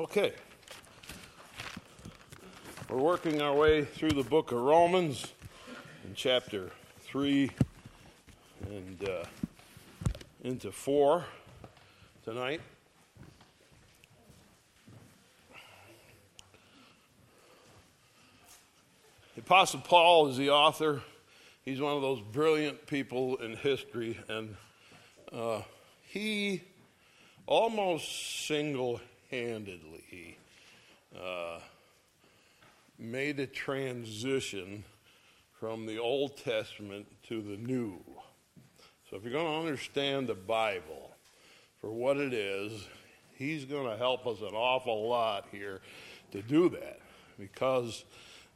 Okay. We're working our way through the book of Romans in chapter 3 and uh, into 4 tonight. The Apostle Paul is the author. He's one of those brilliant people in history, and uh, he almost single handedly uh, made a transition from the Old Testament to the New. So, if you're going to understand the Bible for what it is, he's going to help us an awful lot here to do that because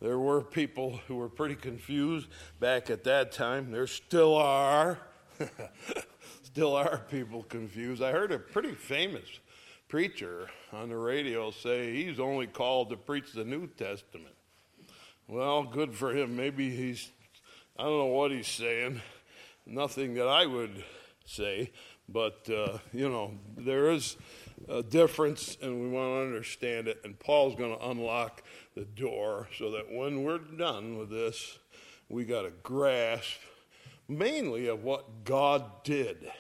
there were people who were pretty confused back at that time. There still are. still are people confused. I heard a pretty famous preacher on the radio say he's only called to preach the New Testament. Well, good for him. Maybe he's, I don't know what he's saying. Nothing that I would say, but, uh, you know, there is a difference and we want to understand it. And Paul's going to unlock the door so that when we're done with this, we got a grasp mainly of what God did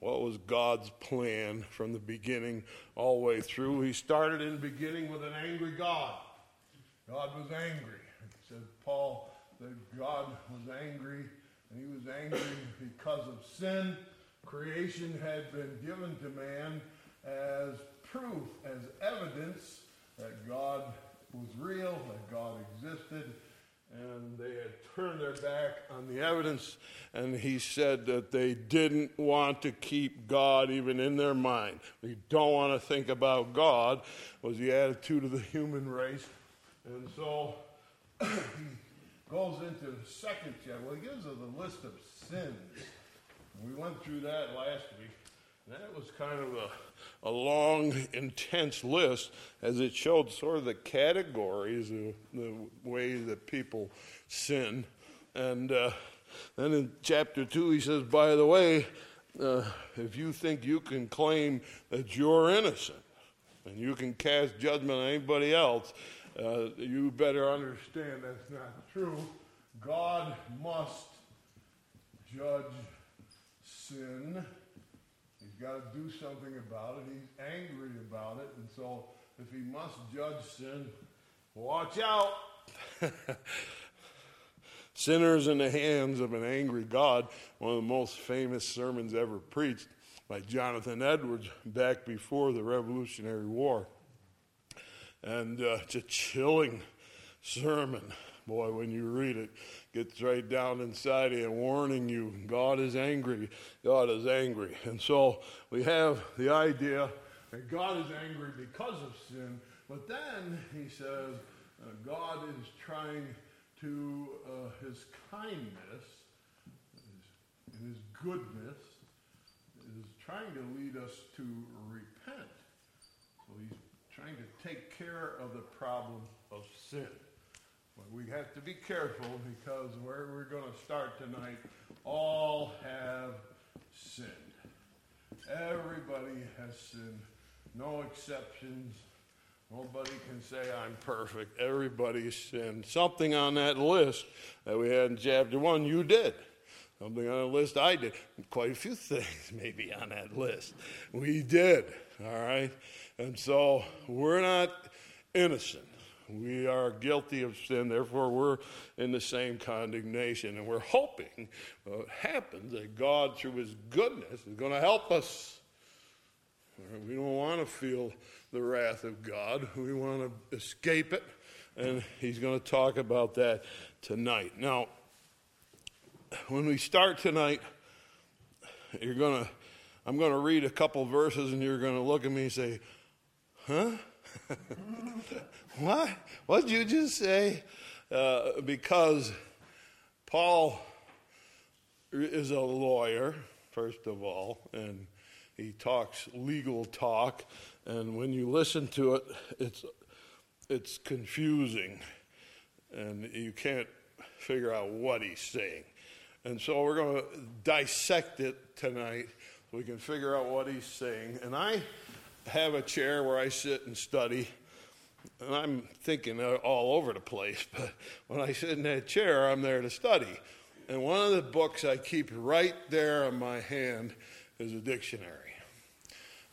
what was God's plan from the beginning all the way through. He started in the beginning with an angry God. God was angry. It said Paul that God was angry, and he was angry because of sin. Creation had been given to man as proof, as evidence that God was real, that God existed, and they had turned their back on the evidence, and he said that they didn't want to keep God even in their mind. They don't want to think about God, was the attitude of the human race. And so he goes into the second chapter. Well, he gives us a list of sins. We went through that last week. That was kind of a, a long, intense list as it showed sort of the categories of the way that people sin. And uh, then in chapter 2, he says, by the way, uh, if you think you can claim that you're innocent and you can cast judgment on anybody else, uh, you better understand that's not true. God must judge sin Got to do something about it. He's angry about it. And so, if he must judge sin, watch out. Sinners in the hands of an angry God, one of the most famous sermons ever preached by Jonathan Edwards back before the Revolutionary War. And uh, it's a chilling sermon. Boy, when you read it, gets right down inside you and warning you God is angry. God is angry. And so we have the idea that God is angry because of sin, but then he says uh, God is trying to, uh, his kindness, his, his goodness, is trying to lead us to repent. So he's trying to take care of the problem of sin. But we have to be careful because where we're going to start tonight, all have sinned. Everybody has sinned, no exceptions. Nobody can say I'm perfect. Everybody's sinned. Something on that list that we had in chapter one, you did. Something on the list I did. Quite a few things maybe on that list. We did. All right? And so we're not innocent. We are guilty of sin, therefore, we're in the same condemnation. And we're hoping what happens that God, through His goodness, is going to help us. We don't want to feel the wrath of God, we want to escape it. And He's going to talk about that tonight. Now, when we start tonight, you're going to, I'm going to read a couple verses, and you're going to look at me and say, huh? what? What did you just say? Uh, because Paul is a lawyer, first of all, and he talks legal talk, and when you listen to it, it's it's confusing, and you can't figure out what he's saying. And so we're going to dissect it tonight so we can figure out what he's saying. And I have a chair where I sit and study. And I'm thinking uh, all over the place, but when I sit in that chair, I'm there to study. And one of the books I keep right there in my hand is a dictionary.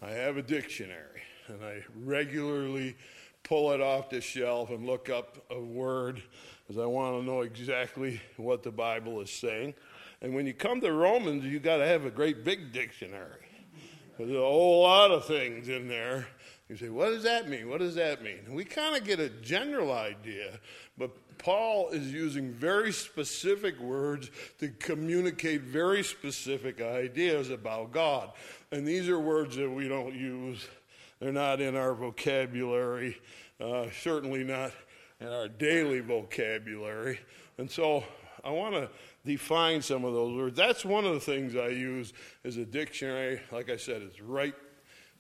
I have a dictionary, and I regularly pull it off the shelf and look up a word because I want to know exactly what the Bible is saying. And when you come to Romans, you got to have a great big dictionary. There's a whole lot of things in there. You say, what does that mean? What does that mean? we kind of get a general idea, but Paul is using very specific words to communicate very specific ideas about God. And these are words that we don't use, they're not in our vocabulary, uh, certainly not in our daily vocabulary. And so I want to define some of those words. That's one of the things I use as a dictionary. Like I said, it's right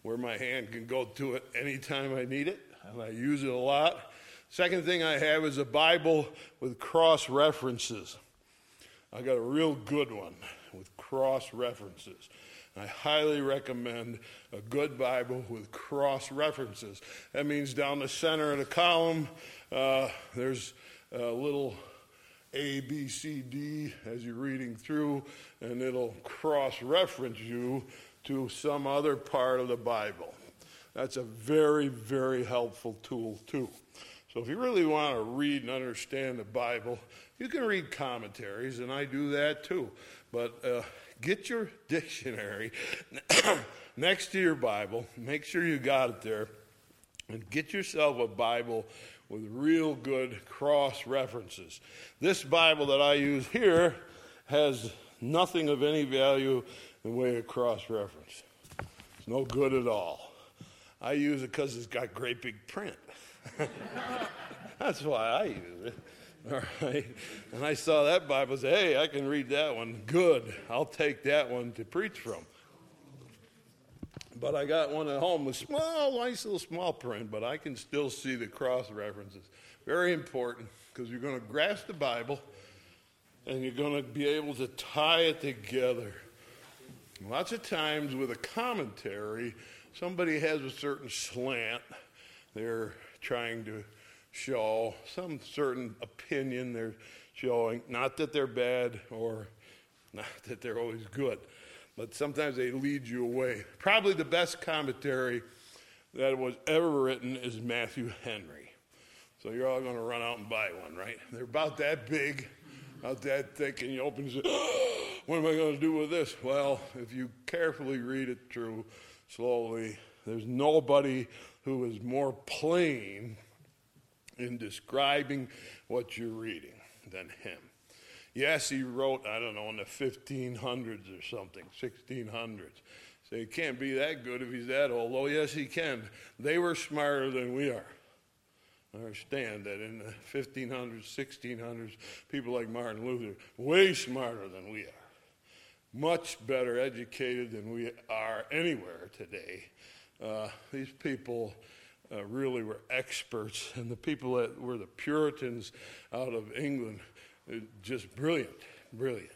where my hand can go to it anytime I need it, and I use it a lot. Second thing I have is a Bible with cross references. I got a real good one with cross references. I highly recommend a good Bible with cross references. That means down the center of the column, uh, there's a little A, B, C, D as you're reading through, and it'll cross reference you to some other part of the Bible. That's a very, very helpful tool, too. So if you really want to read and understand the Bible, you can read commentaries, and I do that too. But uh, get your dictionary next to your Bible, make sure you got it there, and get yourself a Bible with real good cross references. This Bible that I use here has nothing of any value in the way of cross reference. It's no good at all. I use it because it's got great big print. That's why I use it. All right. And I saw that Bible say, hey, I can read that one. Good. I'll take that one to preach from. But I got one at home with small, nice little small print, but I can still see the cross references. Very important because you're going to grasp the Bible and you're going to be able to tie it together. Lots of times with a commentary, somebody has a certain slant. They're trying to show some certain opinion they're showing. Not that they're bad or not that they're always good, but sometimes they lead you away. Probably the best commentary that was ever written is Matthew Henry. So you're all going to run out and buy one, right? They're about that big, about that thick, and you open it. what am I going to do with this? Well, if you carefully read it through slowly, there's nobody who is more plain in describing what you're reading than him. Yes, he wrote, I don't know, in the 1500s or something, 1600s. So he can't be that good if he's that old. Oh, yes, he can. They were smarter than we are. I understand that in the 1500s, 1600s, people like Martin Luther, way smarter than we are. Much better educated than we are anywhere today. Uh, these people uh, really were experts, and the people that were the Puritans out of England, just brilliant, brilliant.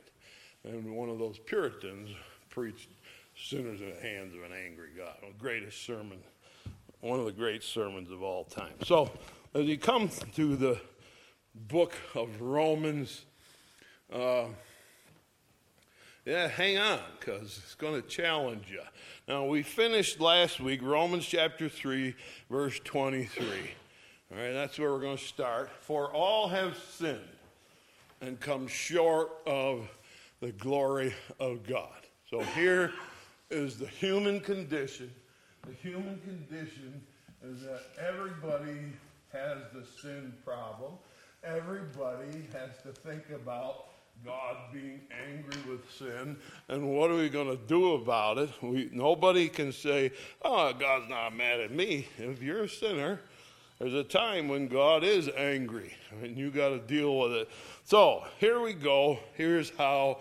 And one of those Puritans preached sinners in the hands of an angry God. The greatest sermon, one of the great sermons of all time. So, as you come to the book of Romans, uh, yeah, hang on, because it's going to challenge you. Now, we finished last week, Romans chapter 3, verse 23. All right, that's where we're going to start. For all have sinned and come short of the glory of God. So here is the human condition. The human condition is that everybody has the sin problem. Everybody has to think about God being angry with sin, and what are we going to do about it? We, nobody can say, oh, God's not mad at me. If you're a sinner, there's a time when God is angry, and you got to deal with it. So here we go. Here's how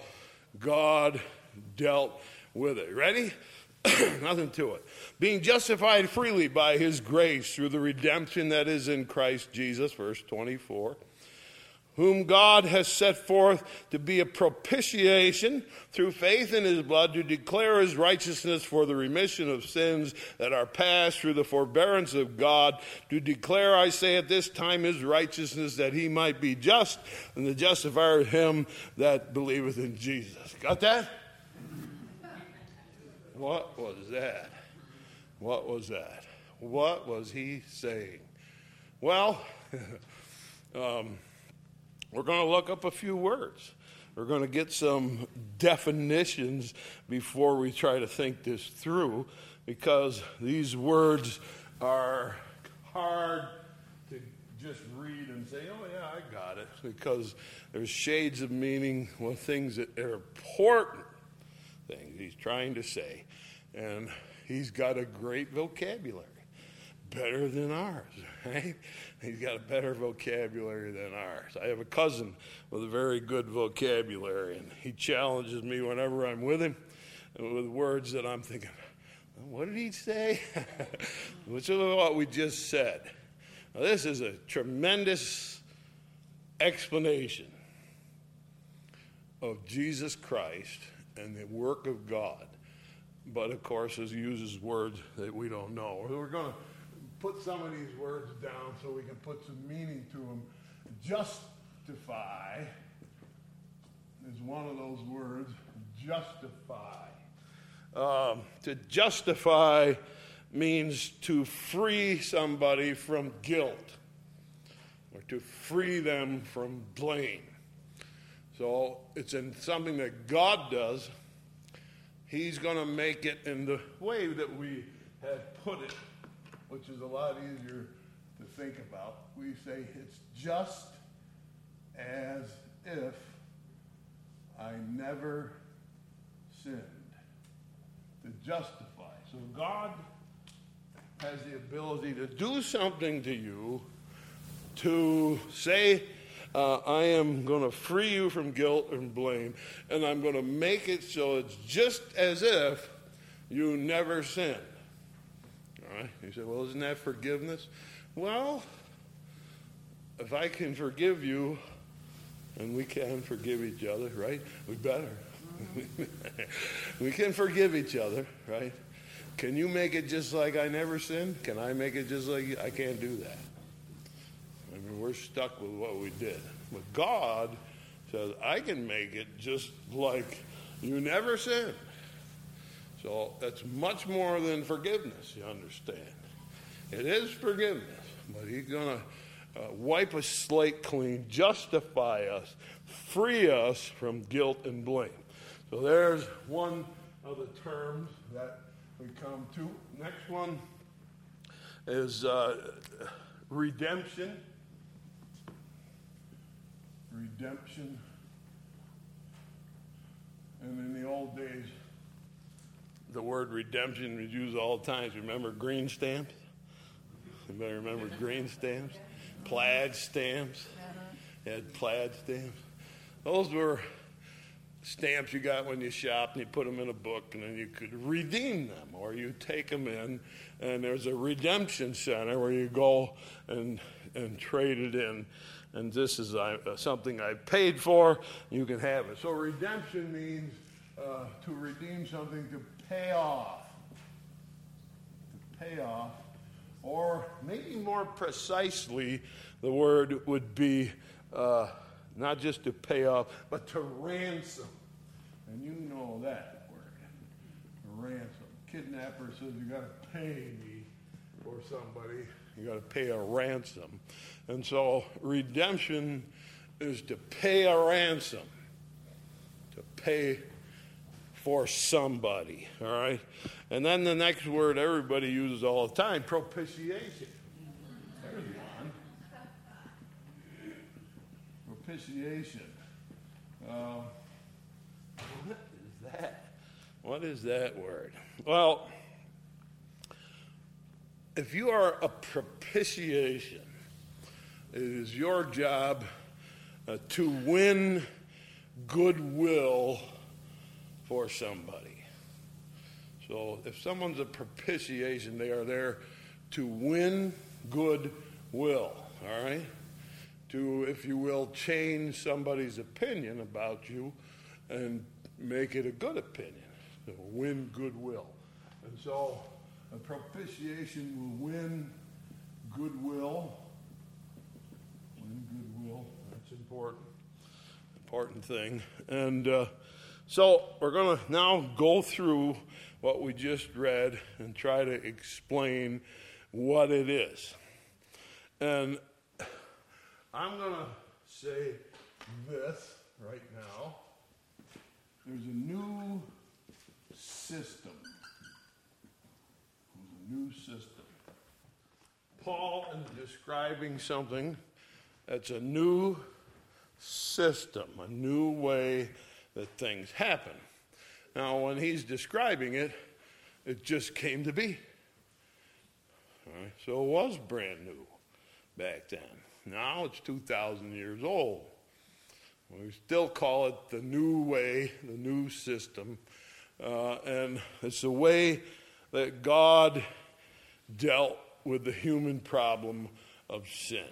God dealt with it. Ready? Nothing to it. Being justified freely by his grace through the redemption that is in Christ Jesus, verse 24 whom God has set forth to be a propitiation through faith in his blood to declare his righteousness for the remission of sins that are past through the forbearance of God, to declare, I say at this time, his righteousness that he might be just and the justifier of him that believeth in Jesus. Got that? What was that? What was that? What was he saying? Well, um, we're going to look up a few words. We're going to get some definitions before we try to think this through because these words are hard to just read and say, oh, yeah, I got it, because there's shades of meaning, well, things that are important things he's trying to say. And he's got a great vocabulary, better than ours, right? He's got a better vocabulary than ours. I have a cousin with a very good vocabulary, and he challenges me whenever I'm with him with words that I'm thinking, what did he say? Which is what we just said. Now, this is a tremendous explanation of Jesus Christ and the work of God. But of course, it uses words that we don't know. We're going to put some of these words down so we can put some meaning to them. Justify is one of those words. Justify. Um, to justify means to free somebody from guilt or to free them from blame. So it's in something that God does. He's going to make it in the way that we have put it which is a lot easier to think about. We say it's just as if I never sinned. To justify. So God has the ability to do something to you to say, uh, I am going to free you from guilt and blame, and I'm going to make it so it's just as if you never sinned. Right? You say, well, isn't that forgiveness? Well, if I can forgive you, and we can forgive each other, right? We better. we can forgive each other, right? Can you make it just like I never sinned? Can I make it just like you? I can't do that. I mean, we're stuck with what we did. But God says, I can make it just like you never sinned. So that's much more than forgiveness, you understand. It is forgiveness, but He's going to uh, wipe a slate clean, justify us, free us from guilt and blame. So there's one of the terms that we come to. Next one is uh, redemption. Redemption. And in the old days, the word redemption is used all the time. Remember green stamps? Anybody remember green stamps? Plaid stamps. Had plaid stamps. Those were stamps you got when you shopped and you put them in a book and then you could redeem them or you take them in and there's a redemption center where you go and and trade it in and this is uh, something I paid for you can have it so redemption means uh, to redeem something to pay off. To pay off. Or maybe more precisely, the word would be uh, not just to pay off, but to ransom. And you know that word ransom. Kidnapper says you got to pay me for somebody, you got to pay a ransom. And so redemption is to pay a ransom, to pay for somebody, all right? And then the next word everybody uses all the time propitiation. Propitiation. Uh, what is that? What is that word? Well, if you are a propitiation, it is your job uh, to win goodwill for somebody. So if someone's a propitiation, they are there to win good will. All right? to, if you will, change somebody's opinion about you and make it a good opinion, to win goodwill. And so a propitiation will win goodwill. Win goodwill. That's important. Important thing. And uh, so we're going to now go through what we just read and try to explain what it is. And I'm going to say this right now. There's a new system. There's a new system. Paul is describing something that's a new system, a new way that things happen. Now, when he's describing it, it just came to be. So it was brand new back then. Now it's 2,000 years old. We still call it the new way, the new system. Uh, and it's the way that God dealt with the human problem of sin.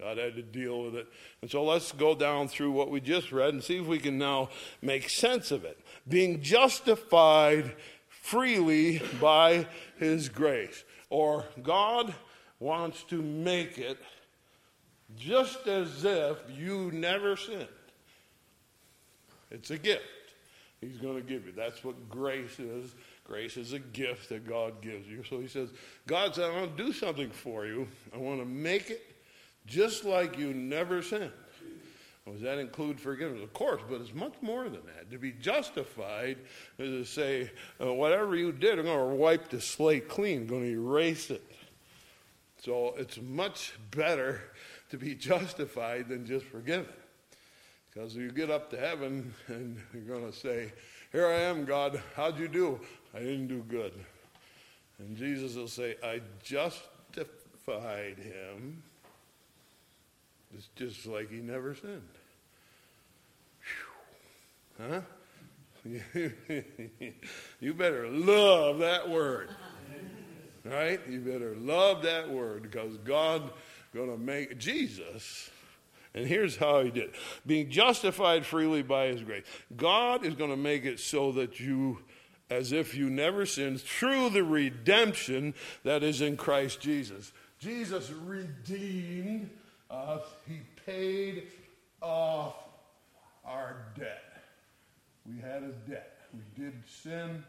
God had to deal with it. And so let's go down through what we just read and see if we can now make sense of it. Being justified freely by His grace. Or God wants to make it just as if you never sinned. It's a gift He's going to give you. That's what grace is. Grace is a gift that God gives you. So He says, God said, I want to do something for you. I want to make it just like you never sinned. Does that include forgiveness? Of course, but it's much more than that. To be justified is to say, uh, whatever you did, I'm going to wipe the slate clean, I'm going to erase it. So it's much better to be justified than just forgiven. Because you get up to heaven and you're going to say, Here I am, God. How'd you do? I didn't do good. And Jesus will say, I justified him it's just like he never sinned. Huh? you better love that word. Right? You better love that word because God going to make Jesus and here's how he did being justified freely by his grace. God is going to make it so that you, as if you never sinned, through the redemption that is in Christ Jesus. Jesus redeemed He paid off our debt. We had a debt. We did sin.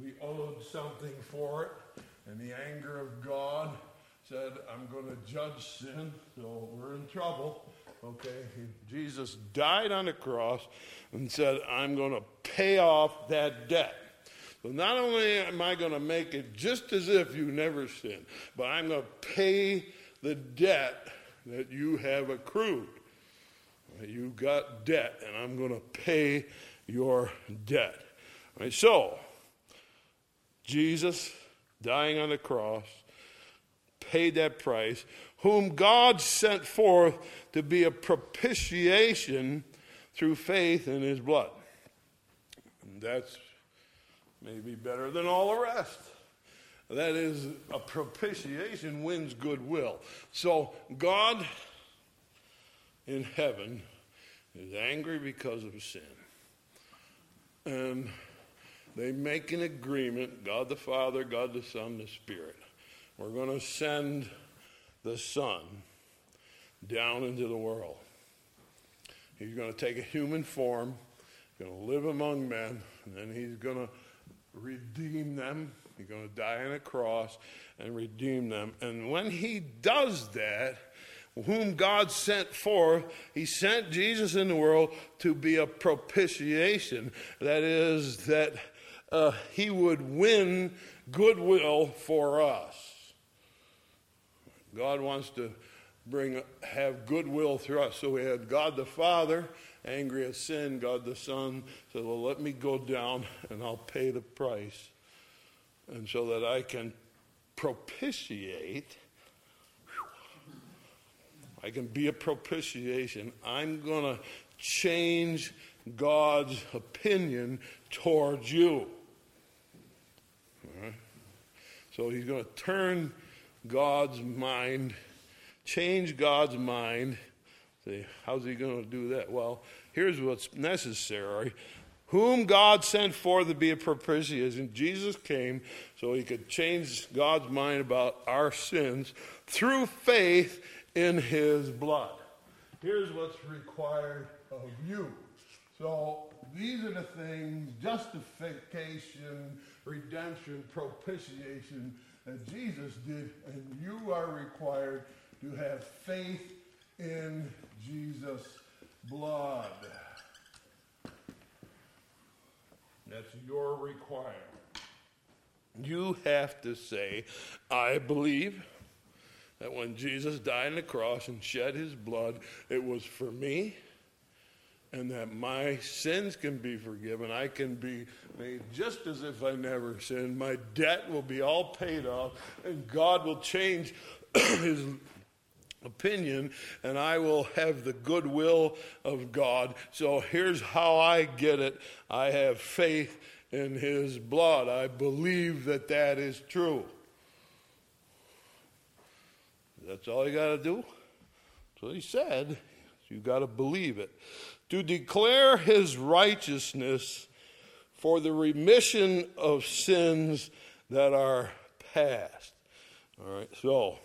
We owed something for it. And the anger of God said, I'm going to judge sin, so we're in trouble. Okay, Jesus died on the cross and said, I'm going to pay off that debt. So not only am I going to make it just as if you never sinned, but I'm going to pay the debt that you have accrued. You got debt, and I'm going to pay your debt. Right, so, Jesus dying on the cross paid that price, whom God sent forth to be a propitiation through faith in his blood. And that's maybe better than all the rest. That is, a propitiation wins goodwill. So God in heaven is angry because of sin. And they make an agreement God the Father, God the Son, the Spirit. We're going to send the Son down into the world. He's going to take a human form, going to live among men, and then he's going to redeem them He's going to die on a cross and redeem them. And when he does that, whom God sent forth, he sent Jesus in the world to be a propitiation. That is, that uh, he would win goodwill for us. God wants to bring have goodwill through us. So we had God the Father angry at sin, God the Son said, Well, let me go down and I'll pay the price and so that I can propitiate. I can be a propitiation. I'm going to change God's opinion towards you. So he's going to turn God's mind, change God's mind See, how's he going to do that? Well, here's what's necessary. Whom God sent forth to be a propitiation. Jesus came so he could change God's mind about our sins through faith in his blood. Here's what's required of you. So these are the things justification, redemption, propitiation that Jesus did, and you are required to have faith in Jesus' blood. That's your requirement. You have to say, I believe that when Jesus died on the cross and shed his blood, it was for me and that my sins can be forgiven. I can be made just as if I never sinned. My debt will be all paid off, and God will change his opinion, and I will have the goodwill of God. So here's how I get it I have faith in his blood. I believe that that is true. That's all you got to do. That's what he said. You got to believe it to declare his righteousness for the remission of sins that are past. All right, so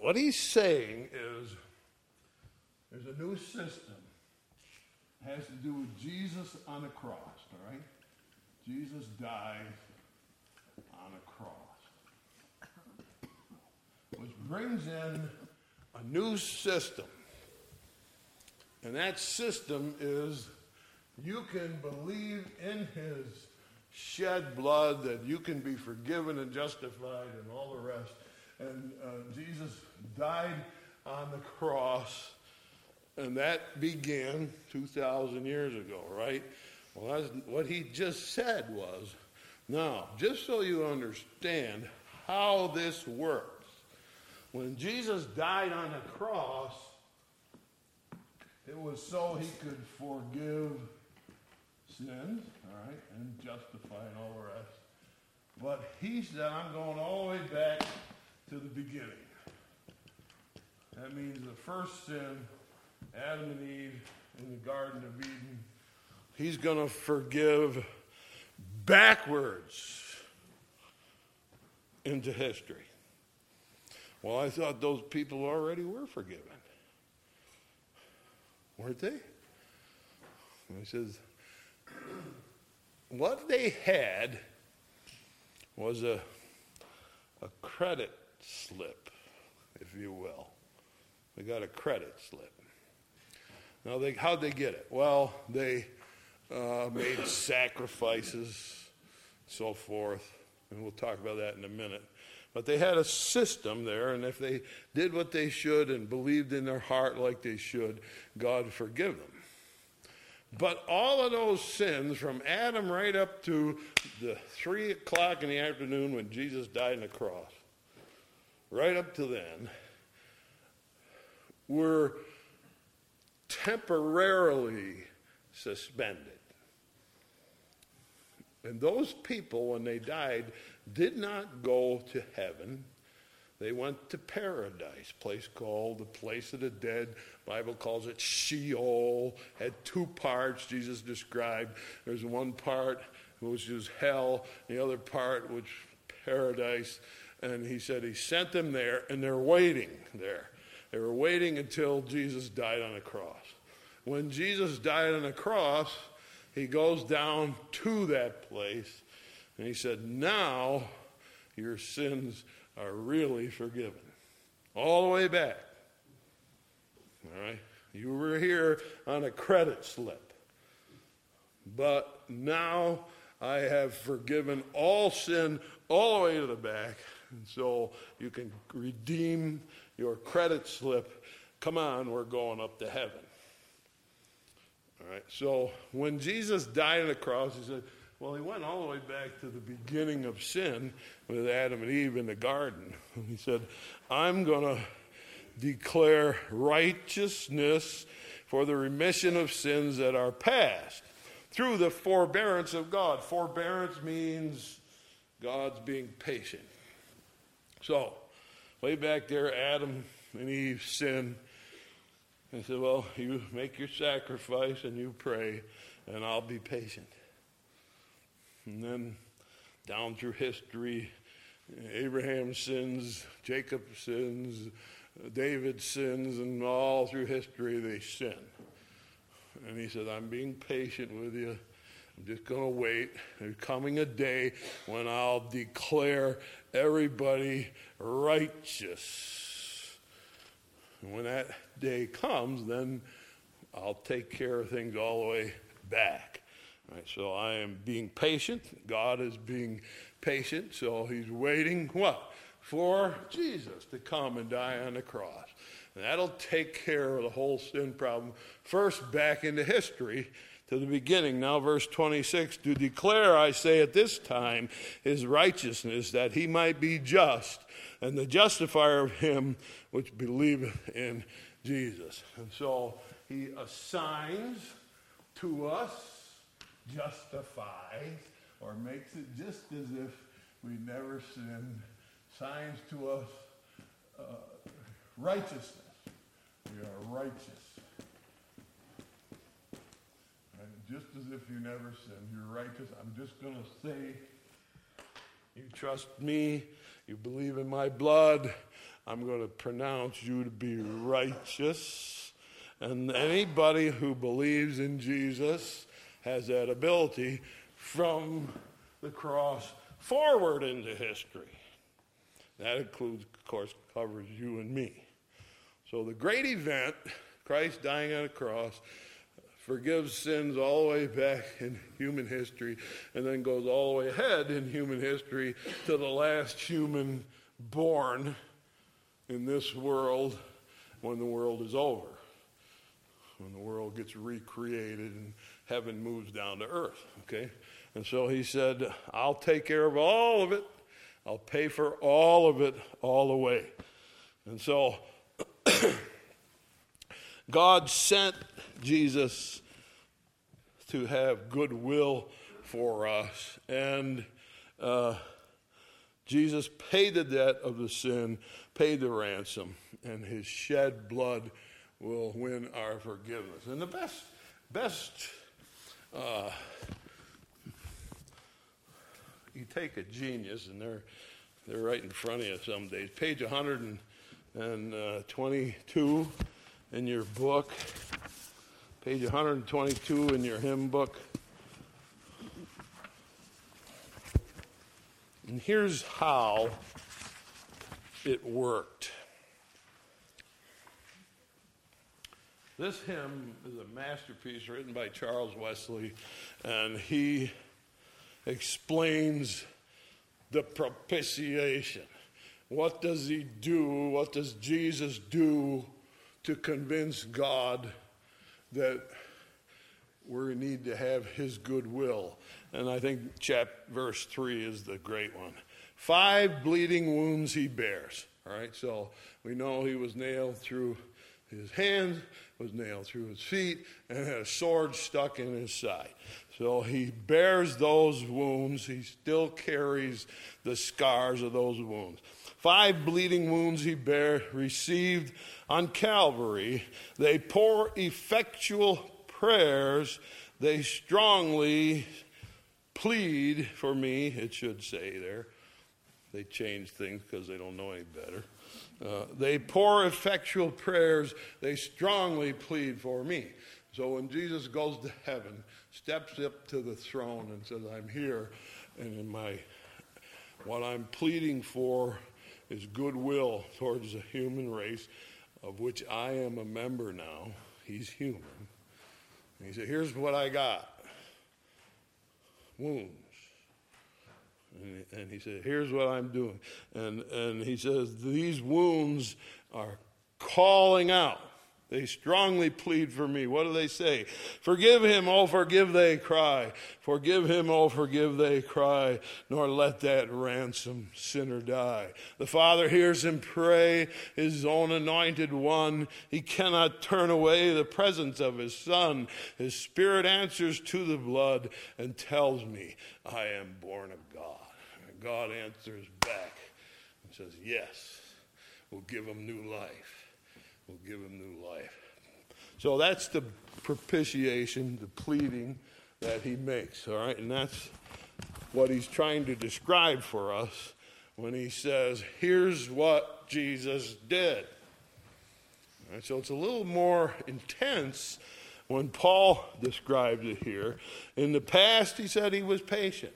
what he's saying is there's a new system. It has to do with Jesus on the cross, all right? Jesus died on a cross. Which brings in a new system. And that system is you can believe in his shed blood, that you can be forgiven and justified, and all the rest. And uh, Jesus died on the cross, and that began 2,000 years ago, right? Well, what he just said was now, just so you understand how this works, when Jesus died on the cross, it was so he could forgive sins, all right, and justify and all the rest. But he said, I'm going all the way back to the beginning. That means the first sin, Adam and Eve in the Garden of Eden, he's going to forgive backwards into history. Well, I thought those people already were forgiven weren't they? And he says, what they had was a, a credit slip, if you will. They got a credit slip. Now, they, how'd they get it? Well, they uh, made sacrifices, so forth, and we'll talk about that in a minute. But they had a system there, and if they did what they should and believed in their heart like they should, God forgive them. But all of those sins, from Adam right up to the three o'clock in the afternoon when Jesus died on the cross, right up to then, were temporarily suspended. And those people, when they died, did not go to heaven. They went to paradise, place called the place of the dead. Bible calls it Sheol. Had two parts Jesus described. There's one part which is hell, the other part which paradise. And he said he sent them there, and they're waiting there. They were waiting until Jesus died on the cross. When Jesus died on the cross, he goes down to that place and he said, Now your sins are really forgiven. All the way back. All right? You were here on a credit slip. But now I have forgiven all sin all the way to the back. And so you can redeem your credit slip. Come on, we're going up to heaven. All right. So when Jesus died on the cross, he said, well, he went all the way back to the beginning of sin with Adam and Eve in the garden. He said, I'm going to declare righteousness for the remission of sins that are past through the forbearance of God. Forbearance means God's being patient. So, way back there, Adam and Eve sinned. He said, Well, you make your sacrifice and you pray, and I'll be patient. And then down through history, Abraham sins, Jacob sins, David sins, and all through history they sin. And he said, I'm being patient with you. I'm just going to wait. There's coming a day when I'll declare everybody righteous. And when that day comes, then I'll take care of things all the way back. Right, so I am being patient. God is being patient. So he's waiting what? For Jesus to come and die on the cross. And that'll take care of the whole sin problem. First, back into history to the beginning. Now, verse 26 to declare, I say, at this time his righteousness, that he might be just, and the justifier of him which believeth in Jesus. And so he assigns to us, justifies, or makes it just as if we never sinned, signs to us uh, righteousness. We are righteous. Just as if you never sinned. You're righteous. I'm just going to say, you trust me, you believe in my blood, I'm going to pronounce you to be righteous. And anybody who believes in Jesus has that ability from the cross forward into history. That includes, of course, covers you and me. So the great event, Christ dying on a cross, forgives sins all the way back in human history and then goes all the way ahead in human history to the last human born in this world when the world is over. When the world gets recreated and heaven moves down to earth. Okay? And so he said, I'll take care of all of it. I'll pay for all of it all the way. And so God sent Jesus to have goodwill for us. And uh, Jesus paid the debt of the sin, paid the ransom, and his shed blood will win our forgiveness. And the best, best, uh, you take a genius, and they're they're right in front of you some days. Page 122 in your book, page 122 in your hymn book. And here's how it worked. This hymn is a masterpiece written by Charles Wesley, and he explains the propitiation. What does he do? What does Jesus do to convince God that we need to have his goodwill? And I think chap verse 3 is the great one. Five bleeding wounds he bears. All right, so we know he was nailed through his hands, was nailed through his feet, and had a sword stuck in his side. So he bears those wounds. He still carries the scars of those wounds. Five bleeding wounds he bare, received on Calvary. They pour effectual prayers. They strongly plead for me, it should say there. They change things because they don't know any better. Uh, they pour effectual prayers. They strongly plead for me. So when Jesus goes to heaven, steps up to the throne and says, I'm here, and in my what I'm pleading for is goodwill towards the human race, of which I am a member now. He's human. And he said, Here's what I got wounds. And, and he said, Here's what I'm doing. And, and he says, These wounds are calling out. They strongly plead for me. What do they say? Forgive him, oh, forgive, they cry. Forgive him, oh, forgive, they cry. Nor let that ransom sinner die. The Father hears him pray, his own anointed one. He cannot turn away the presence of his Son. His Spirit answers to the blood and tells me, I am born of God. God answers back and says, Yes, we'll give him new life will give him new life. So that's the propitiation, the pleading that he makes, all right? And that's what he's trying to describe for us when he says, here's what Jesus did. So it's a little more intense when Paul describes it here. In the past, he said he was patient.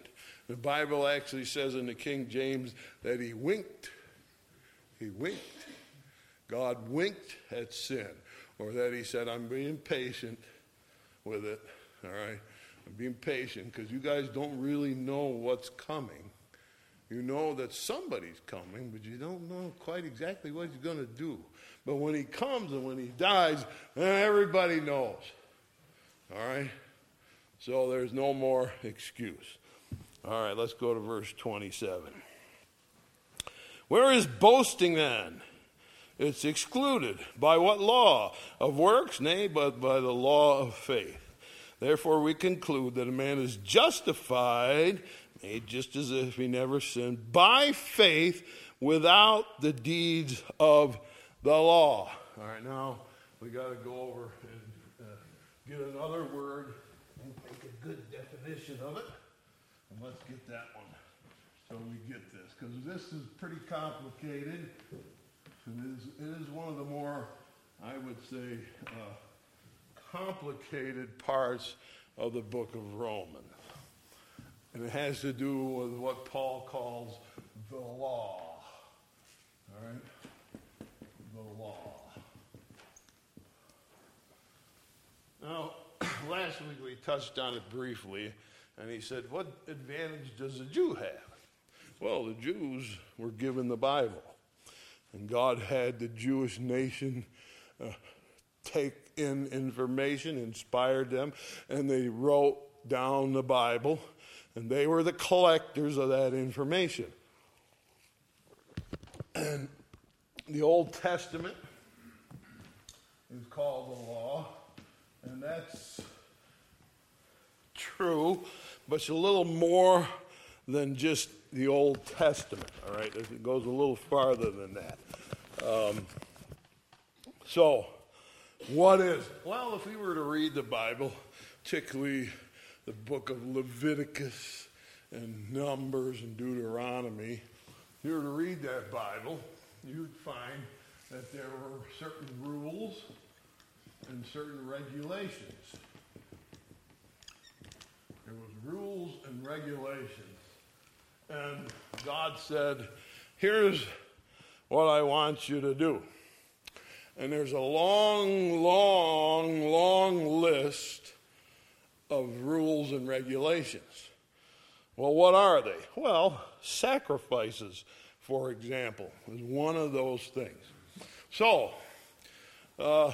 The Bible actually says in the King James that he winked. He winked. God winked at sin. Or that he said, I'm being patient with it. All right? I'm being patient because you guys don't really know what's coming. You know that somebody's coming, but you don't know quite exactly what he's going to do. But when he comes and when he dies, everybody knows. All right? So there's no more excuse. All right, let's go to verse 27. Where is boasting then? It's excluded. By what law? Of works? Nay, but by the law of faith. Therefore, we conclude that a man is justified, made just as if he never sinned, by faith without the deeds of the law. All right, now we got to go over and uh, get another word and make a good definition of it. And let's get that one so we get this, because this is pretty complicated. And it is, it is one of the more, I would say, uh, complicated parts of the book of Romans. And it has to do with what Paul calls the law. All right? The law. Now, last week we touched on it briefly, and he said, What advantage does a Jew have? Well, the Jews were given the Bible, and God had the Jewish nation uh, take in information, inspired them, and they wrote down the Bible, and they were the collectors of that information. And the Old Testament is called the law, and that's true, but it's a little more than just the Old Testament, all right? It goes a little farther than that. Um, so, what is? Well, if we were to read the Bible, particularly the book of Leviticus and Numbers and Deuteronomy, if you were to read that Bible, you'd find that there were certain rules and certain regulations. There was rules and regulations. And God said, here's what I want you to do. And there's a long, long, long list of rules and regulations. Well, what are they? Well, sacrifices, for example, is one of those things. So, uh,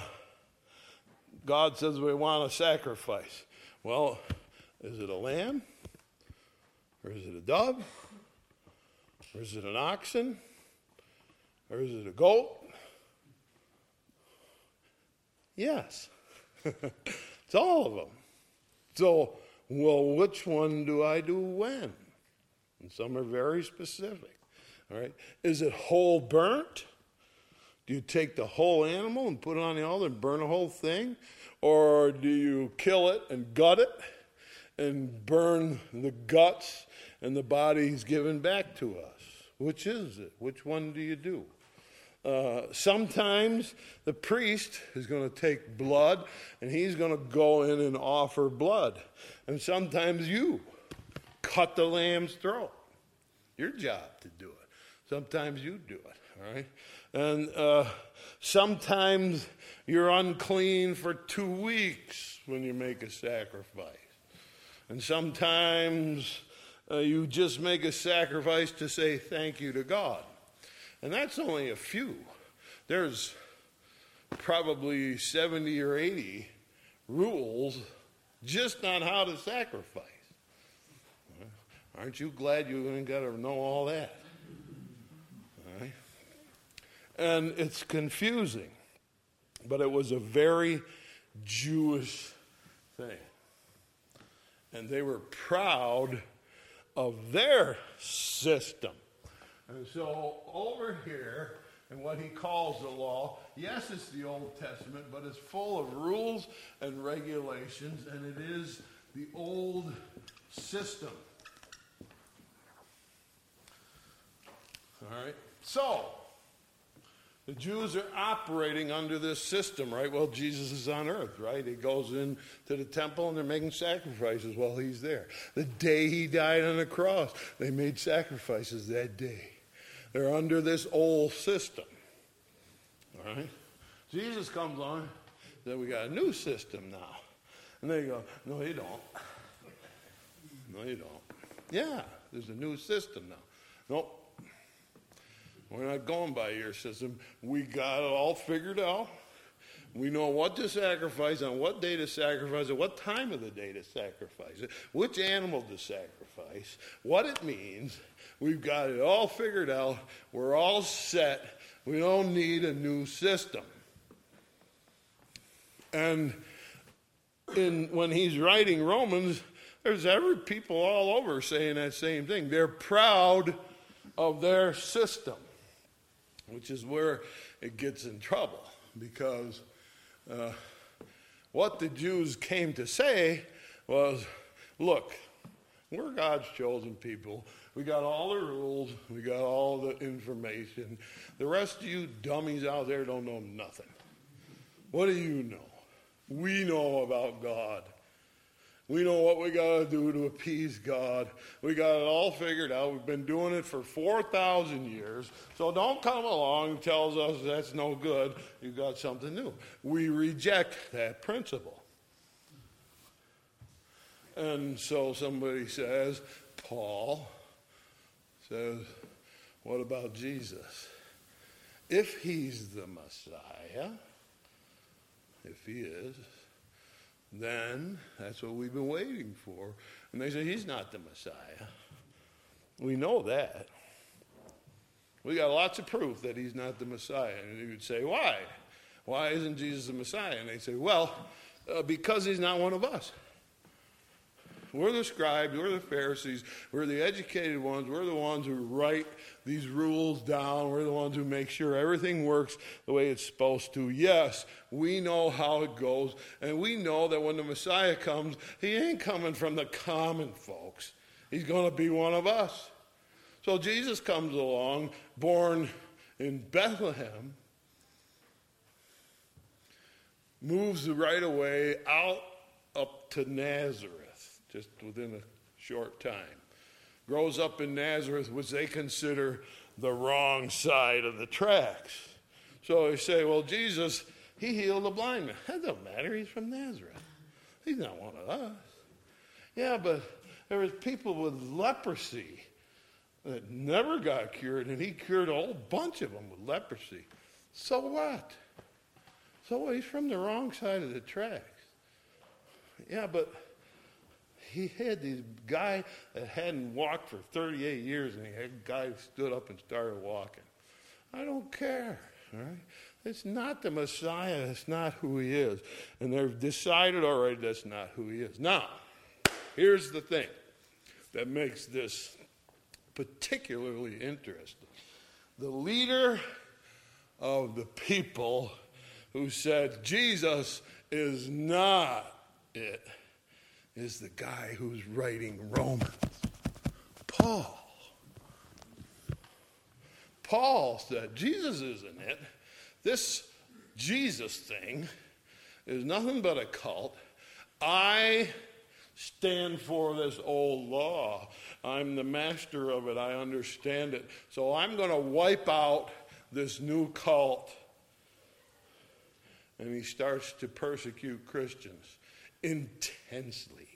God says we want a sacrifice. Well, is it a lamb? Or is it a dove? Or is it an oxen? Or is it a goat? Yes. it's all of them. So, well, which one do I do when? And some are very specific. All right. Is it whole burnt? Do you take the whole animal and put it on the altar and burn the whole thing? Or do you kill it and gut it and burn the guts and the body body's given back to us? Which is it? Which one do you do? Uh, sometimes the priest is going to take blood and he's going to go in and offer blood. And sometimes you cut the lamb's throat. Your job to do it. Sometimes you do it, all right? And uh, sometimes you're unclean for two weeks when you make a sacrifice. And sometimes uh, you just make a sacrifice to say thank you to God. And that's only a few. There's probably 70 or 80 rules just on how to sacrifice. Aren't you glad you ain't got to know all that? All right? And it's confusing, but it was a very Jewish thing. And they were proud of their system. And so over here, and what he calls the law. Yes, it's the Old Testament, but it's full of rules and regulations, and it is the old system. All right? So, the Jews are operating under this system, right? Well, Jesus is on earth, right? He goes into the temple and they're making sacrifices while he's there. The day he died on the cross, they made sacrifices that day. They're under this old system. All right? Jesus comes on, then we got a new system now. And they go, No, you don't. No, you don't. Yeah, there's a new system now. Nope. We're not going by your system. We got it all figured out. We know what to sacrifice, on what day to sacrifice it, what time of the day to sacrifice it, which animal to sacrifice, what it means. We've got it all figured out. We're all set. We don't need a new system. And in, when he's writing Romans, there's every people all over saying that same thing. They're proud of their system, which is where it gets in trouble because uh, what the Jews came to say was look, we're God's chosen people. We got all the rules, we got all the information. The rest of you dummies out there don't know nothing. What do you know? We know about God. We know what we got to do to appease God. We got it all figured out. We've been doing it for 4,000 years. So don't come along and tell us that's no good. You got something new. We reject that principle. And so somebody says, Paul says, what about Jesus? If he's the Messiah, if he is, then that's what we've been waiting for. And they say, He's not the Messiah. We know that. We got lots of proof that He's not the Messiah. And you would say, Why? Why isn't Jesus the Messiah? And they say, Well, uh, because He's not one of us. We're the scribes, we're the Pharisees, we're the educated ones, we're the ones who write these rules down, we're the ones who make sure everything works the way it's supposed to. Yes, we know how it goes, and we know that when the Messiah comes, he ain't coming from the common folks, he's going to be one of us. So Jesus comes along, born in Bethlehem, moves right away out up to Nazareth just within a short time. Grows up in Nazareth, which they consider the wrong side of the tracks. So they say, well, Jesus, he healed the blind man. That doesn't matter. He's from Nazareth. He's not one of us. Yeah, but there was people with leprosy that never got cured, and he cured a whole bunch of them with leprosy. So what? So he's from the wrong side of the tracks. Yeah, but he had this guy that hadn't walked for 38 years, and he had a guy who stood up and started walking. I don't care. Right? It's not the Messiah. It's not who he is. And they've decided already that's not who he is. Now, here's the thing that makes this particularly interesting. The leader of the people who said Jesus is not it is the guy who's writing Romans, Paul. Paul said, Jesus isn't it. This Jesus thing is nothing but a cult. I stand for this old law. I'm the master of it. I understand it. So I'm going to wipe out this new cult. And he starts to persecute Christians intensely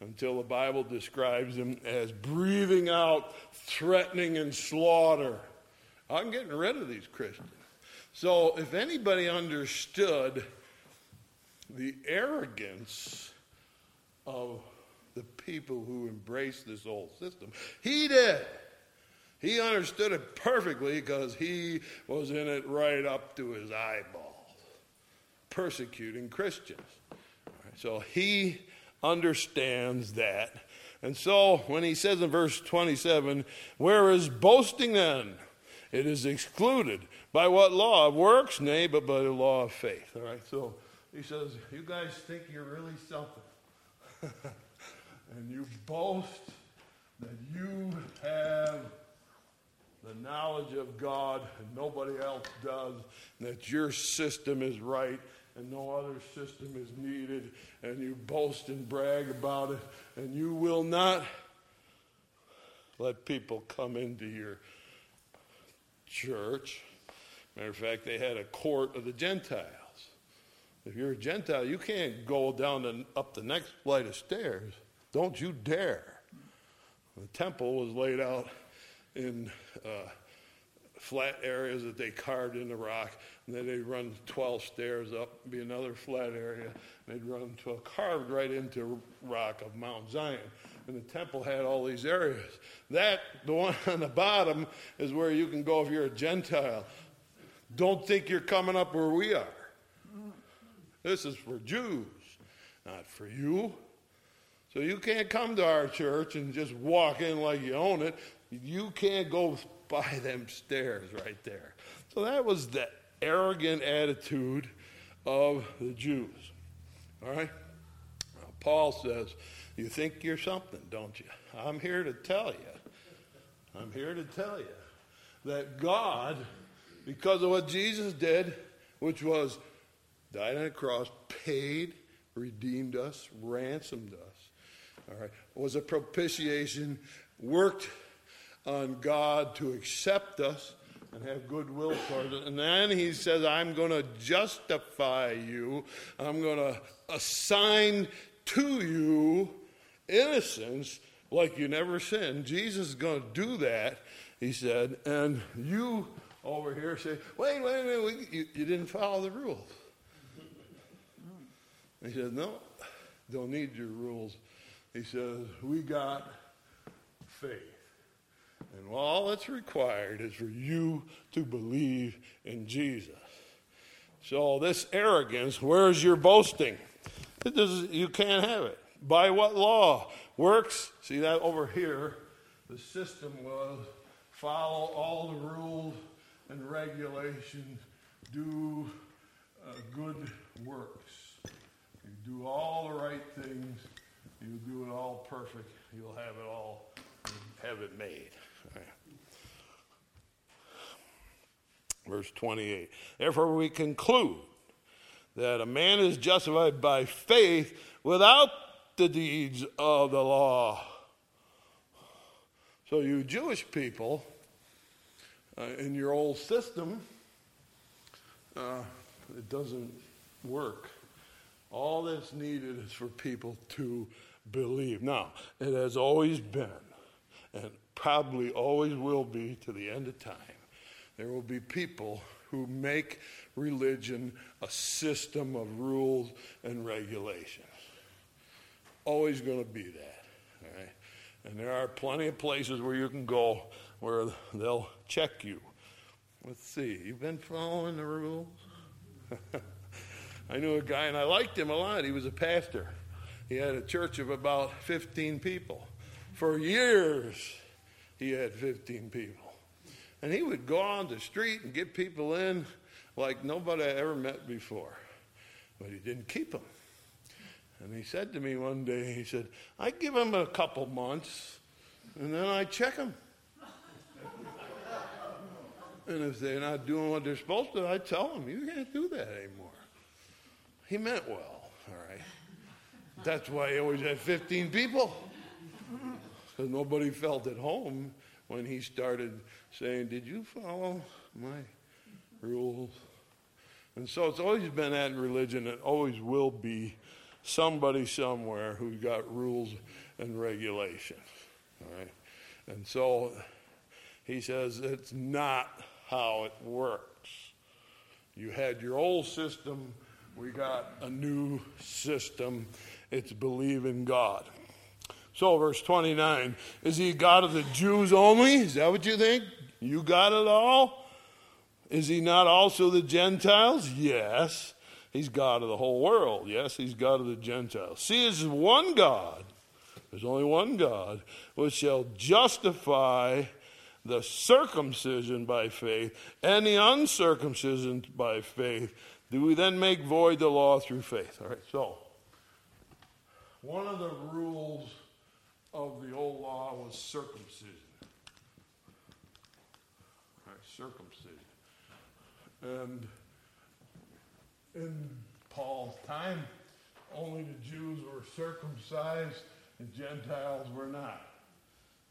until the Bible describes him as breathing out, threatening, and slaughter. I'm getting rid of these Christians. So, if anybody understood the arrogance of the people who embraced this old system, he did. He understood it perfectly because he was in it right up to his eyeballs, persecuting Christians. So he understands that. And so when he says in verse 27, Where is boasting then? It is excluded. By what law? Of works? Nay, but by the law of faith. All right, so he says, You guys think you're really something. and you boast that you have the knowledge of God and nobody else does, that your system is right and no other system is needed, and you boast and brag about it, and you will not let people come into your church. Matter of fact, they had a court of the Gentiles. If you're a Gentile, you can't go down and up the next flight of stairs. Don't you dare. The temple was laid out in uh, flat areas that they carved in the rock, and then they'd run 12 stairs up, be another flat area, and they'd run a carved right into rock of Mount Zion. And the temple had all these areas. That, the one on the bottom, is where you can go if you're a Gentile. Don't think you're coming up where we are. This is for Jews, not for you. So you can't come to our church and just walk in like you own it. You can't go by them stairs right there. So that was the arrogant attitude of the Jews. All right? Now, Paul says, You think you're something, don't you? I'm here to tell you. I'm here to tell you that God, because of what Jesus did, which was died on a cross, paid, redeemed us, ransomed us, all right, was a propitiation, worked on God to accept us and have goodwill towards us. And then he says, I'm going to justify you, I'm going to assign to you innocence like you never sinned. Jesus is going to do that, he said, and you over here say, wait, wait, wait, you, you didn't follow the rules. He said, no, don't need your rules. He says, we got faith. And all that's required is for you to believe in Jesus. So, this arrogance, where's your boasting? You can't have it. By what law? Works. See that over here? The system was follow all the rules and regulations, do uh, good works. You do all the right things, you do it all perfect, you'll have it all, have it made. Verse 28. Therefore, we conclude that a man is justified by faith without the deeds of the law. So, you Jewish people, uh, in your old system, uh, it doesn't work. All that's needed is for people to believe. Now, it has always been, and probably always will be to the end of time there will be people who make religion a system of rules and regulations. Always going to be that. All right? And there are plenty of places where you can go where they'll check you. Let's see, you've been following the rules? I knew a guy and I liked him a lot. He was a pastor. He had a church of about 15 people. For years, he had 15 people. And he would go on the street and get people in like nobody I ever met before. But he didn't keep them. And he said to me one day, he said, I give them a couple months and then I check them. and if they're not doing what they're supposed to, I tell them, you can't do that anymore. He meant well, all right. That's why he always had 15 people. Because nobody felt at home when he started saying, Did you follow my rules? And so it's always been that in religion, it always will be somebody somewhere who's got rules and regulations. All right? And so he says it's not how it works. You had your old system, we got a new system. It's believe in God. So, verse 29 is he God of the Jews only? Is that what you think? You got it all? Is he not also the Gentiles? Yes. He's God of the whole world. Yes, he's God of the Gentiles. See, it's one God. There's only one God, which shall justify the circumcision by faith and the uncircumcision by faith, do we then make void the law through faith? All right, so one of the rules of the old law was circumcision. Right, circumcision. And in Paul's time, only the Jews were circumcised and Gentiles were not.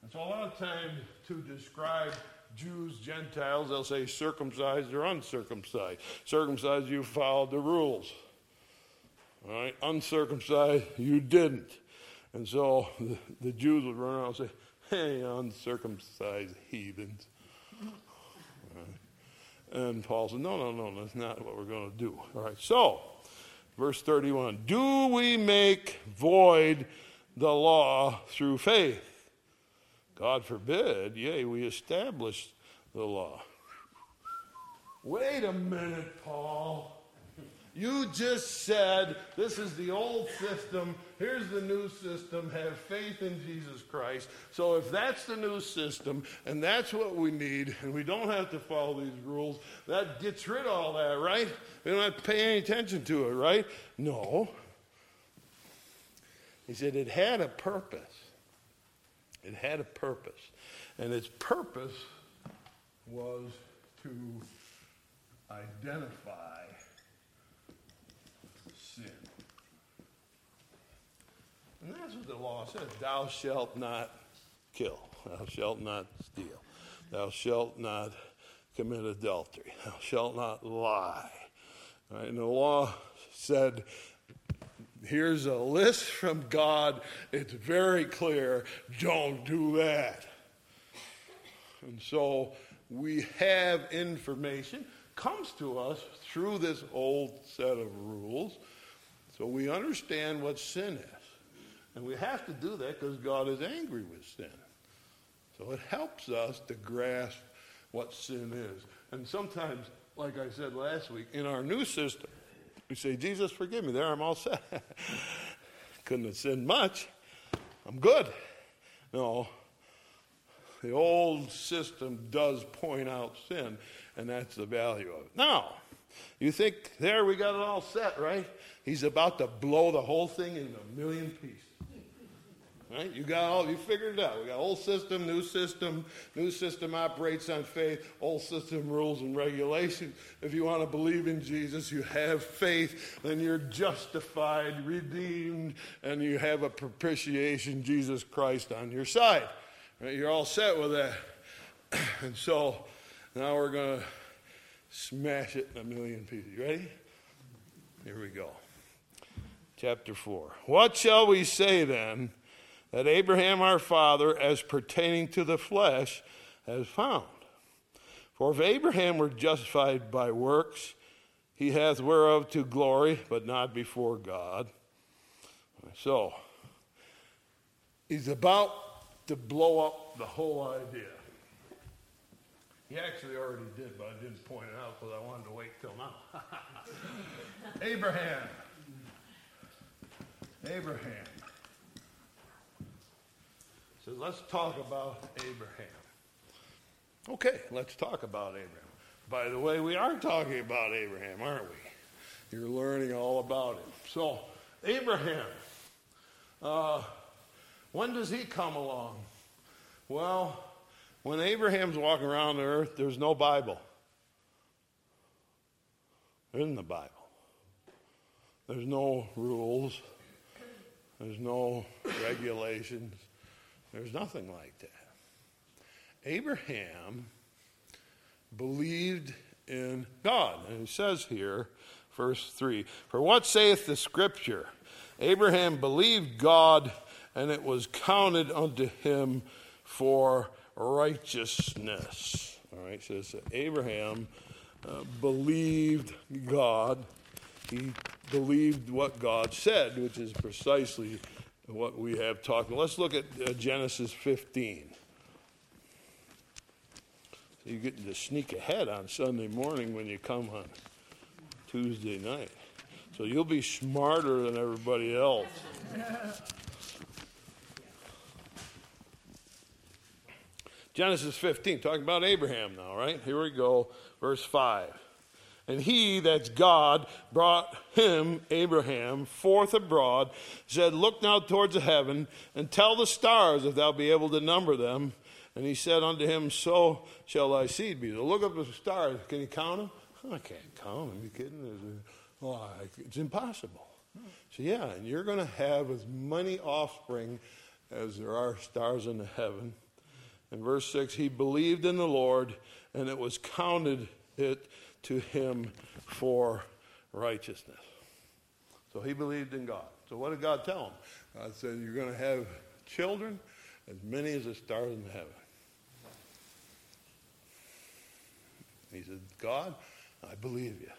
And so a lot of times to describe Jews, Gentiles, they'll say circumcised or uncircumcised. Circumcised, you followed the rules. All right, uncircumcised, you didn't. And so the, the Jews would run around and say, hey, uncircumcised heathens. And Paul said, no, no, no, that's not what we're going to do. All right, so, verse 31 Do we make void the law through faith? God forbid, yea, we establish the law. Wait a minute, Paul. You just said this is the old system. Here's the new system. Have faith in Jesus Christ. So, if that's the new system and that's what we need, and we don't have to follow these rules, that gets rid of all that, right? We don't have to pay any attention to it, right? No. He said it had a purpose. It had a purpose. And its purpose was to identify sin. And that's what the law says Thou shalt not kill, thou shalt not steal, thou shalt not commit adultery, thou shalt not lie. Right? And the law said, Here's a list from God. It's very clear. Don't do that. And so we have information comes to us through this old set of rules so we understand what sin is. And we have to do that because God is angry with sin. So it helps us to grasp what sin is. And sometimes, like I said last week, in our new system, we say, Jesus, forgive me. There, I'm all set. Couldn't have sinned much. I'm good. No. The old system does point out sin, and that's the value of it. Now, you think there we got it all set, right? He's about to blow the whole thing into a million pieces. Right? You got all you figured it out. We got old system, new system. New system operates on faith. Old system rules and regulations. If you want to believe in Jesus, you have faith, then you're justified, redeemed, and you have a propitiation, Jesus Christ, on your side. Right? You're all set with that. And so now we're going to smash it in a million pieces. You ready? Here we go chapter 4. What shall we say then that Abraham our father, as pertaining to the flesh, has found? For if Abraham were justified by works, he hath whereof to glory, but not before God. So, he's about to blow up the whole idea. He actually already did, but I didn't point it out because I wanted to wait till now. Abraham Abraham. Let's talk about Abraham. Okay, let's talk about Abraham. By the way, we are talking about Abraham, aren't we? You're learning all about him. So, Abraham, uh, when does he come along? Well, when Abraham's walking around the earth, there's no Bible. Isn't the Bible. There's no rules. There's no regulations. There's nothing like that. Abraham believed in God. And he says here, verse 3 For what saith the scripture? Abraham believed God, and it was counted unto him for righteousness. All right, so Abraham uh, believed God. He believed what God said, which is precisely what we have talked. Let's look at uh, Genesis 15. So you get to sneak ahead on Sunday morning when you come on Tuesday night. So you'll be smarter than everybody else. Genesis 15, talking about Abraham now, right? Here we go, verse 5. And he, that's God, brought him, Abraham, forth abroad, said, Look now towards the heaven, and tell the stars if thou be able to number them. And he said unto him, So shall thy seed be. So look up at the stars. Can you count them? I can't count them. Are you kidding? It's impossible. So, yeah, and you're going to have as many offspring as there are stars in the heaven. In verse 6, he believed in the Lord, and it was counted it to him for righteousness. So he believed in God. So what did God tell him? God said, You're going to have children as many as the stars in heaven. He said, God, I believe you.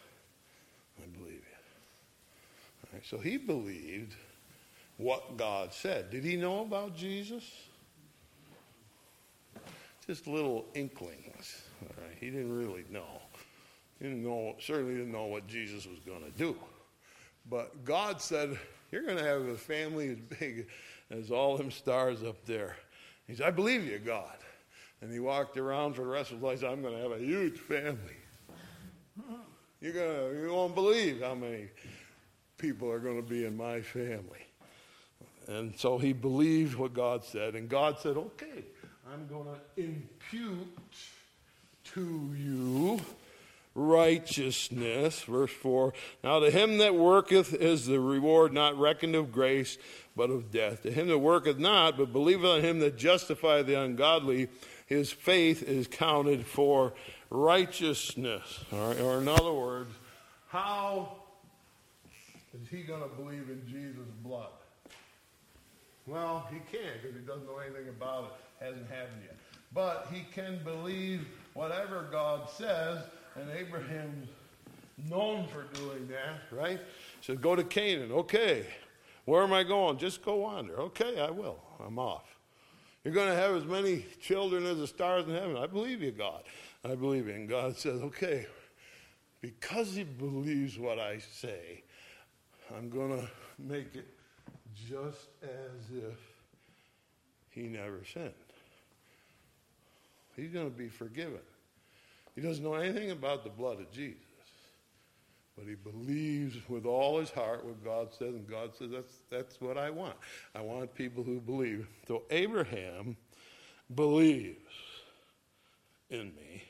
I believe you. So he believed what God said. Did he know about Jesus? Just little inklings. He didn't really know. He didn't know, certainly didn't know what Jesus was going to do. But God said, You're going to have a family as big as all them stars up there. He said, I believe you, God. And he walked around for the rest of his life. I'm going to have a huge family. You're gonna, you won't believe how many people are going to be in my family. And so he believed what God said. And God said, Okay, I'm going to impute to you righteousness. Verse 4 Now to him that worketh is the reward not reckoned of grace, but of death. To him that worketh not, but believeth on him that justifieth the ungodly, his faith is counted for righteousness. Or in other words, how is he going to believe in Jesus' blood? Well, he can't because he doesn't know anything about it, hasn't happened yet. But he can believe whatever God says and Abraham's known for doing that, right? So go to Canaan. Okay. Where am I going? Just go wander. Okay, I will. I'm off. You're going to have as many children as the stars in heaven. I believe you, God. I believe you. And God says, okay, because he believes what I say, I'm going to make it just as if he never sinned. He's going to be forgiven. He doesn't know anything about the blood of Jesus, but he believes with all his heart what God says, and God says, that's, that's what I want. I want people who believe. So Abraham believes in me.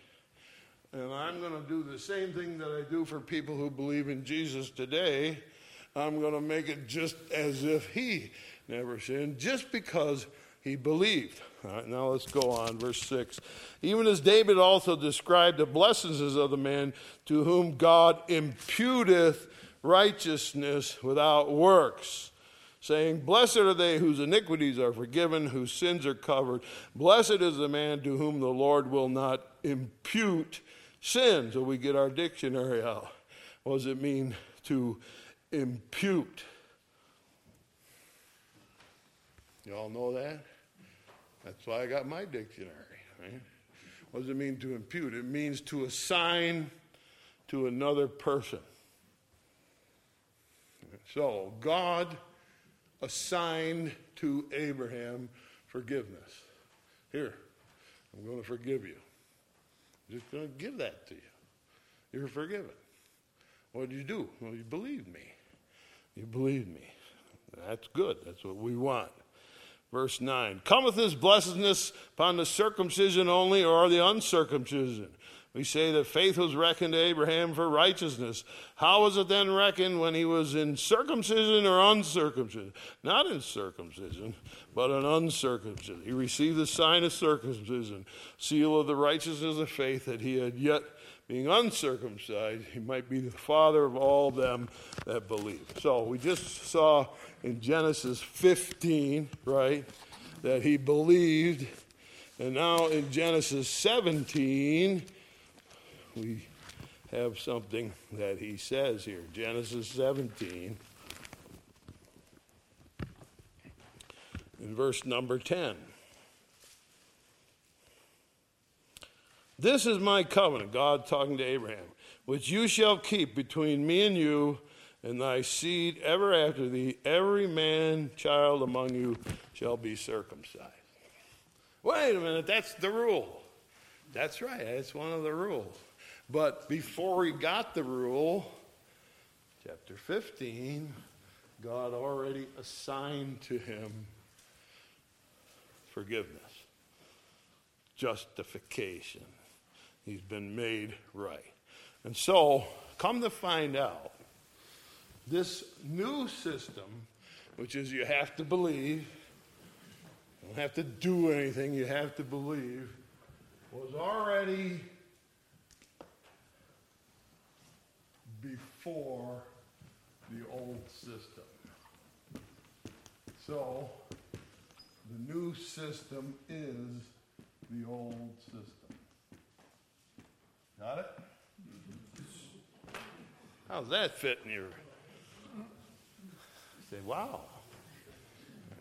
And I'm going to do the same thing that I do for people who believe in Jesus today. I'm going to make it just as if he never sinned, just because he believed. All right, now let's go on, verse 6. Even as David also described the blessings of the man to whom God imputeth righteousness without works, saying, Blessed are they whose iniquities are forgiven, whose sins are covered. Blessed is the man to whom the Lord will not impute sin. So we get our dictionary out. What does it mean to impute? You all know that? That's why I got my dictionary. Right? What does it mean to impute? It means to assign to another person. So, God assigned to Abraham forgiveness. Here, I'm going to forgive you. I'm just going to give that to you. You're forgiven. What did you do? Well, you believed me. You believed me. That's good. That's what we want. Verse 9 Cometh this blessedness upon the circumcision only or the uncircumcision? We say that faith was reckoned to Abraham for righteousness. How was it then reckoned when he was in circumcision or uncircumcision? Not in circumcision, but in uncircumcision. He received the sign of circumcision, seal of the righteousness of faith that he had yet being uncircumcised, he might be the father of all them that believe. So we just saw in Genesis 15, right, that he believed. And now in Genesis 17, we have something that he says here. Genesis 17, in verse number 10. This is my covenant, God talking to Abraham, which you shall keep between me and you and thy seed ever after thee. Every man child among you shall be circumcised. Wait a minute, that's the rule. That's right, that's one of the rules. But before he got the rule, chapter 15, God already assigned to him forgiveness, justification. He's been made right. And so, come to find out, this new system, which is you have to believe, you don't have to do anything, you have to believe, was already before the old system. So, the new system is the old system. Got it? How's that fit in your? Say, wow.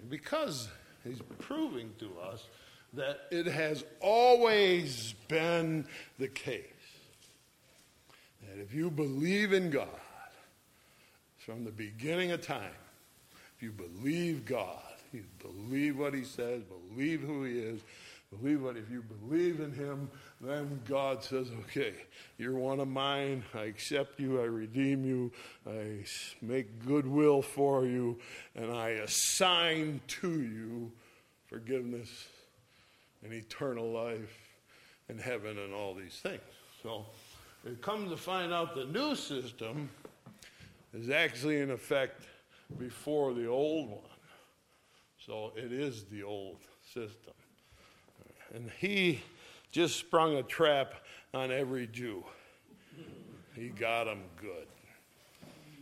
Because he's proving to us that it has always been the case that if you believe in God from the beginning of time, if you believe God, you believe what He says, believe who He is, believe what, if you believe in Him, then God says, okay, you're one of mine. I accept you. I redeem you. I make goodwill for you. And I assign to you forgiveness and eternal life and heaven and all these things. So it comes to find out the new system is actually in effect before the old one. So it is the old system. And he just sprung a trap on every Jew. He got them good.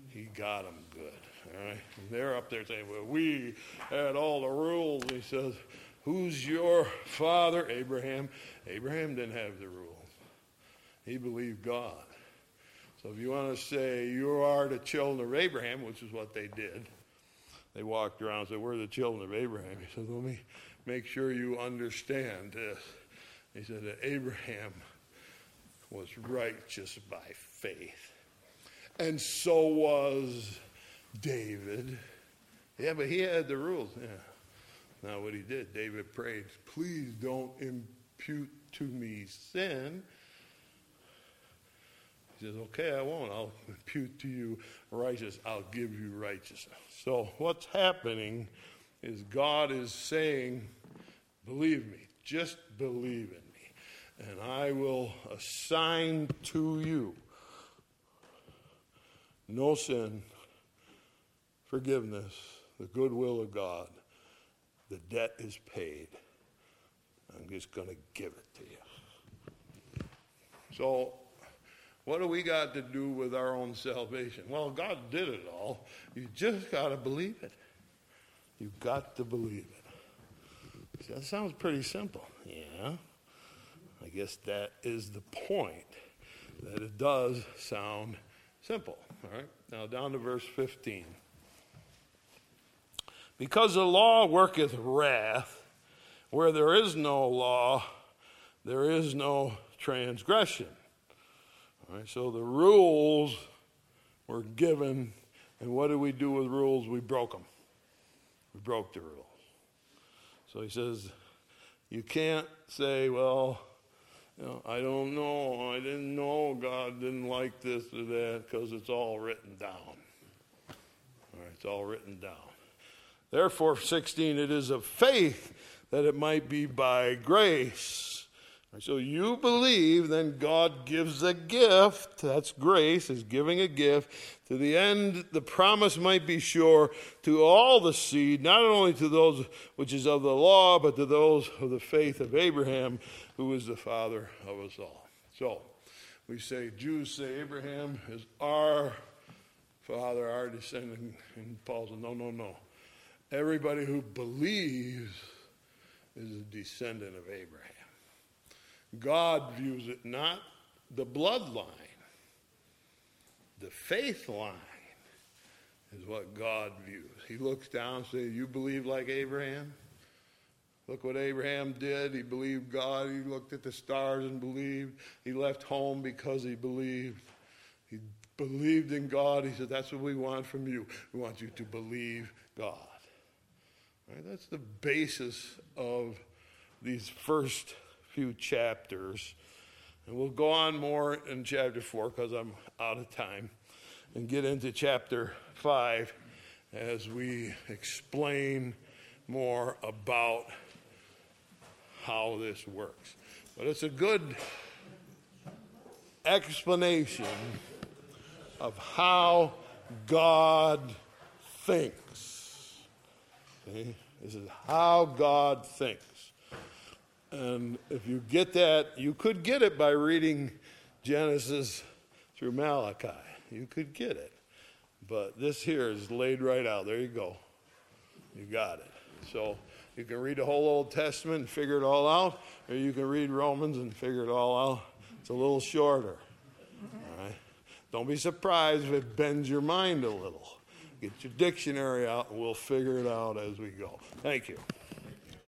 He got them good. All right? They're up there saying, Well, we had all the rules. He says, Who's your father? Abraham. Abraham didn't have the rules, he believed God. So if you want to say you are the children of Abraham, which is what they did, they walked around and said, We're the children of Abraham. He said, Let me make sure you understand this. He said that Abraham was righteous by faith. And so was David. Yeah, but he had the rules. Yeah. Now, what he did, David prayed, please don't impute to me sin. He says, okay, I won't. I'll impute to you righteous. I'll give you righteousness. So, what's happening is God is saying, believe me, just believe in me, and I will assign to you no sin, forgiveness, the goodwill of God the debt is paid. I'm just going to give it to you. So, what do we got to do with our own salvation? Well, God did it all. You just got to believe it. You've got to believe it. See, that sounds pretty simple. Yeah. I guess that is the point, that it does sound simple. All right. Now, down to verse 15. Because the law worketh wrath, where there is no law, there is no transgression. Right, so the rules were given, and what did we do with rules? We broke them. We broke the rules. So he says, you can't say, well, you know, I don't know. I didn't know God didn't like this or that because it's all written down. All right, it's all written down. Therefore, 16, it is of faith that it might be by grace. So you believe, then God gives a gift. That's grace, is giving a gift. To the end, the promise might be sure to all the seed, not only to those which is of the law, but to those of the faith of Abraham, who is the father of us all. So we say, Jews say Abraham is our father, our descendant. And Paul said, no, no, no. Everybody who believes is a descendant of Abraham. God views it not the bloodline, the faith line is what God views. He looks down and says, You believe like Abraham? Look what Abraham did. He believed God. He looked at the stars and believed. He left home because he believed. He believed in God. He said, That's what we want from you. We want you to believe God. Right? That's the basis of these first few chapters. And we'll go on more in chapter 4 because I'm out of time and get into chapter 5 as we explain more about how this works. But it's a good explanation of how God thinks. Okay? This is how God thinks. And if you get that, you could get it by reading Genesis through Malachi. You could get it. But this here is laid right out. There you go. You got it. So you can read the whole Old Testament and figure it all out, or you can read Romans and figure it all out. It's a little shorter. All right? Don't be surprised if it bends your mind a little. Get your dictionary out and we'll figure it out as we go. Thank you.